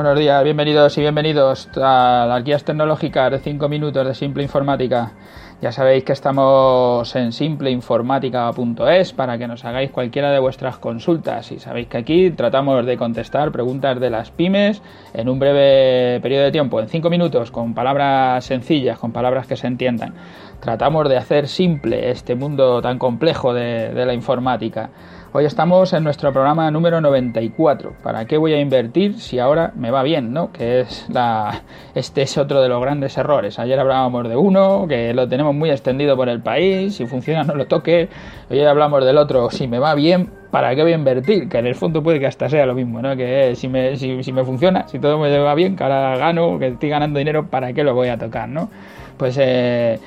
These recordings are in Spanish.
Buenos días, bienvenidos y bienvenidos a las guías tecnológicas de 5 minutos de Simple Informática. Ya sabéis que estamos en simpleinformática.es para que nos hagáis cualquiera de vuestras consultas y sabéis que aquí tratamos de contestar preguntas de las pymes en un breve periodo de tiempo, en 5 minutos, con palabras sencillas, con palabras que se entiendan. Tratamos de hacer simple este mundo tan complejo de, de la informática. Hoy estamos en nuestro programa número 94. ¿Para qué voy a invertir si ahora me va bien? ¿no? Que es la, este es otro de los grandes errores. Ayer hablábamos de uno, que lo tenemos muy extendido por el país, si funciona no lo toque. Hoy hablamos del otro, si me va bien, ¿para qué voy a invertir? Que en el fondo puede que hasta sea lo mismo, ¿no? Que si me, si, si me funciona, si todo me va bien, que ahora gano, que estoy ganando dinero, ¿para qué lo voy a tocar, no? Pues eh,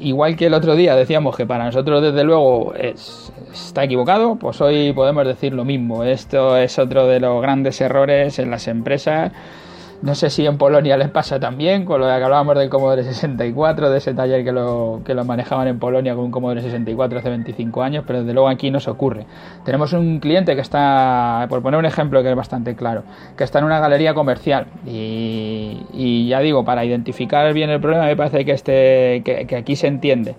igual que el otro día decíamos que para nosotros desde luego es, está equivocado, pues hoy podemos decir lo mismo. Esto es otro de los grandes errores en las empresas no sé si en Polonia les pasa también, con lo que hablábamos del Commodore 64, de ese taller que lo, que lo manejaban en Polonia con un Commodore 64 hace 25 años, pero desde luego aquí no se ocurre. Tenemos un cliente que está, por poner un ejemplo que es bastante claro, que está en una galería comercial y, ya digo, para identificar bien el problema me parece que, este, que aquí se entiende.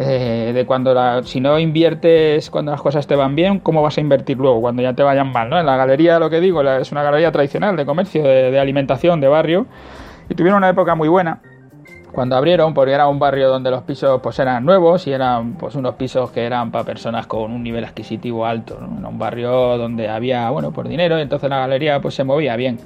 Eh, de cuando la, si no inviertes cuando las cosas te van bien, ¿cómo vas a invertir luego cuando ya te vayan mal? ¿no? En la galería, lo que digo, es una galería tradicional de comercio, de, alimentación, de barrio, y tuvieron una época muy buena cuando abrieron, porque era un barrio donde los pisos pues eran nuevos y eran pues unos pisos que eran para personas con un nivel adquisitivo alto, ¿no? Era un barrio donde había, bueno, por dinero, y entonces la galería pues se movía bien.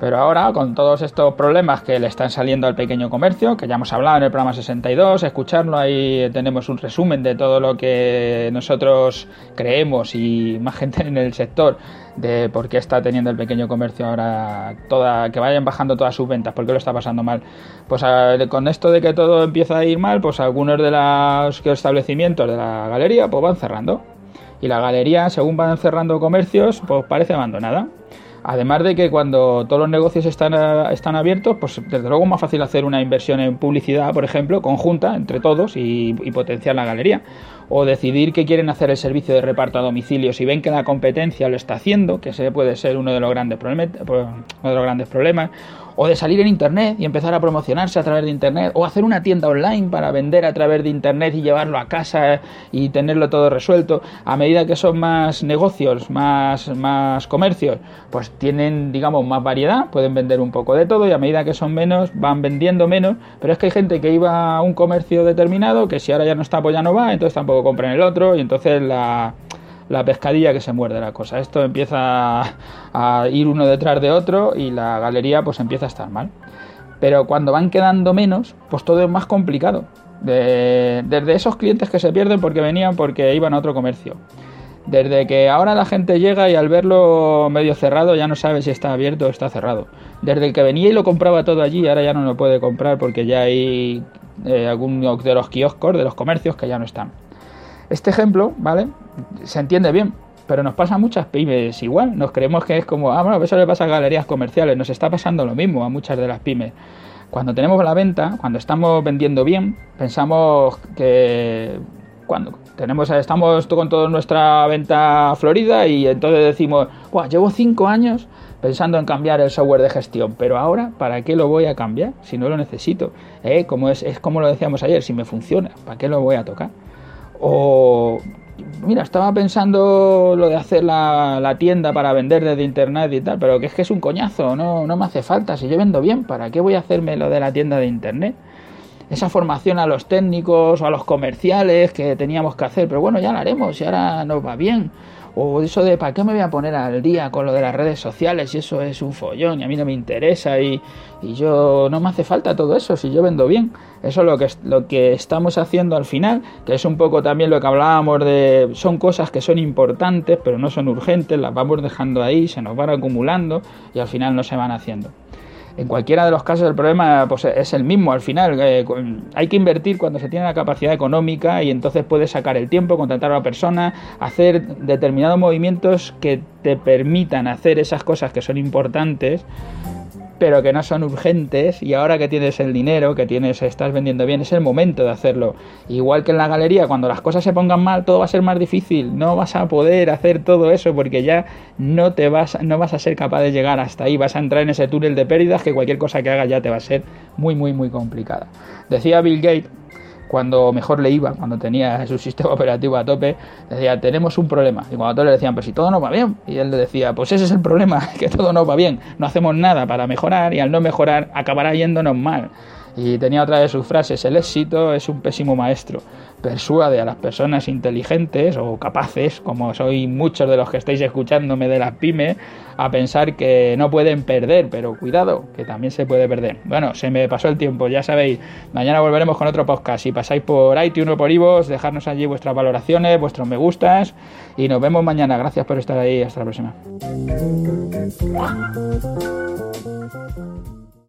Pero ahora, con todos estos problemas que le están saliendo al pequeño comercio, que ya hemos hablado en el programa 62, escucharlo, ahí tenemos un resumen de todo lo que nosotros creemos y más gente en el sector de por qué está teniendo el pequeño comercio ahora toda que vayan bajando todas sus ventas, por qué lo está pasando mal. Pues a, con esto de que todo empieza a ir mal, pues algunos de los establecimientos de la galería pues van cerrando. Y la galería, según van cerrando comercios, pues parece abandonada. Además de que cuando todos los negocios están, están abiertos, pues desde luego es más fácil hacer una inversión en publicidad, por ejemplo, conjunta entre todos y, potenciar la galería. O decidir que quieren hacer el servicio de reparto a domicilio si ven que la competencia lo está haciendo, que ese puede ser uno de los grandes, uno de los grandes problemas o de salir en internet y empezar a promocionarse a través de internet, o hacer una tienda online para vender a través de internet y llevarlo a casa y tenerlo todo resuelto. A medida que son más negocios, más, más comercios, pues tienen, digamos, más variedad, pueden vender un poco de todo y a medida que son menos, van vendiendo menos. Pero es que hay gente que iba a un comercio determinado que si ahora ya no está, pues ya no va, entonces tampoco compran el otro y entonces la la pescadilla que se muerde la cosa. Esto empieza a ir uno detrás de otro y la galería pues empieza a estar mal. Pero cuando van quedando menos, pues todo es más complicado. De, desde esos clientes que se pierden porque venían porque iban a otro comercio. Desde que ahora la gente llega y al verlo medio cerrado ya no sabe si está abierto o está cerrado. Desde el que venía y lo compraba todo allí, ahora ya no lo puede comprar porque ya hay eh, algunos de los kioscos, de los comercios que ya no están. Este ejemplo, ¿vale? Se entiende bien, pero nos pasa a muchas pymes igual. Nos creemos que es como, ah, bueno, eso le pasa a galerías comerciales. Nos está pasando lo mismo a muchas de las pymes. Cuando tenemos la venta, cuando estamos vendiendo bien, pensamos que cuando tenemos, estamos con toda nuestra venta florida y entonces decimos, Buah, llevo cinco años pensando en cambiar el software de gestión, pero ahora, ¿para qué lo voy a cambiar si no lo necesito? ¿Eh? Como es, es como lo decíamos ayer, si me funciona, ¿para qué lo voy a tocar? O, mira, estaba pensando lo de hacer la, la, tienda para vender desde internet y tal, pero que es que es un coñazo, no, no me hace falta, si yo vendo bien, ¿para qué voy a hacerme lo de la tienda de internet? Esa formación a los técnicos o a los comerciales que teníamos que hacer, pero bueno, ya la haremos y ahora nos va bien. O eso de para qué me voy a poner al día con lo de las redes sociales y eso es un follón y a mí no me interesa y, y yo no me hace falta todo eso si yo vendo bien. Eso es lo que, lo que estamos haciendo al final, que es un poco también lo que hablábamos de son cosas que son importantes pero no son urgentes, las vamos dejando ahí, se nos van acumulando y al final no se van haciendo en cualquiera de los casos el problema pues, es el mismo al final. Eh, hay que invertir cuando se tiene la capacidad económica y entonces puedes sacar el tiempo, contratar a una persona, hacer determinados movimientos que te permitan hacer esas cosas que son importantes pero que no son urgentes y ahora que tienes el dinero, que tienes, estás vendiendo bien, es el momento de hacerlo. Igual que en la galería, cuando las cosas se pongan mal, todo va a ser más difícil, no vas a poder hacer todo eso porque ya no te vas, no vas a ser capaz de llegar hasta ahí, vas a entrar en ese túnel de pérdidas que cualquier cosa que hagas ya te va a ser muy, muy, muy complicada. Decía Bill Gates cuando mejor le iba, cuando tenía su sistema operativo a tope, decía, tenemos un problema. Y cuando todos le decían, pues si todo no va bien, y él le decía, pues ese es el problema, que todo no va bien, no hacemos nada para mejorar y al no mejorar acabará yéndonos mal. Y tenía otra de sus frases, el éxito es un pésimo maestro persuade a las personas inteligentes o capaces, como soy muchos de los que estáis escuchándome de las pymes, a pensar que no pueden perder, pero cuidado, que también se puede perder. Bueno, se me pasó el tiempo, ya sabéis, mañana volveremos con otro podcast. Si pasáis por iTunes o por iVoox, dejarnos allí vuestras valoraciones, vuestros me gustas y nos vemos mañana. Gracias por estar ahí, hasta la próxima.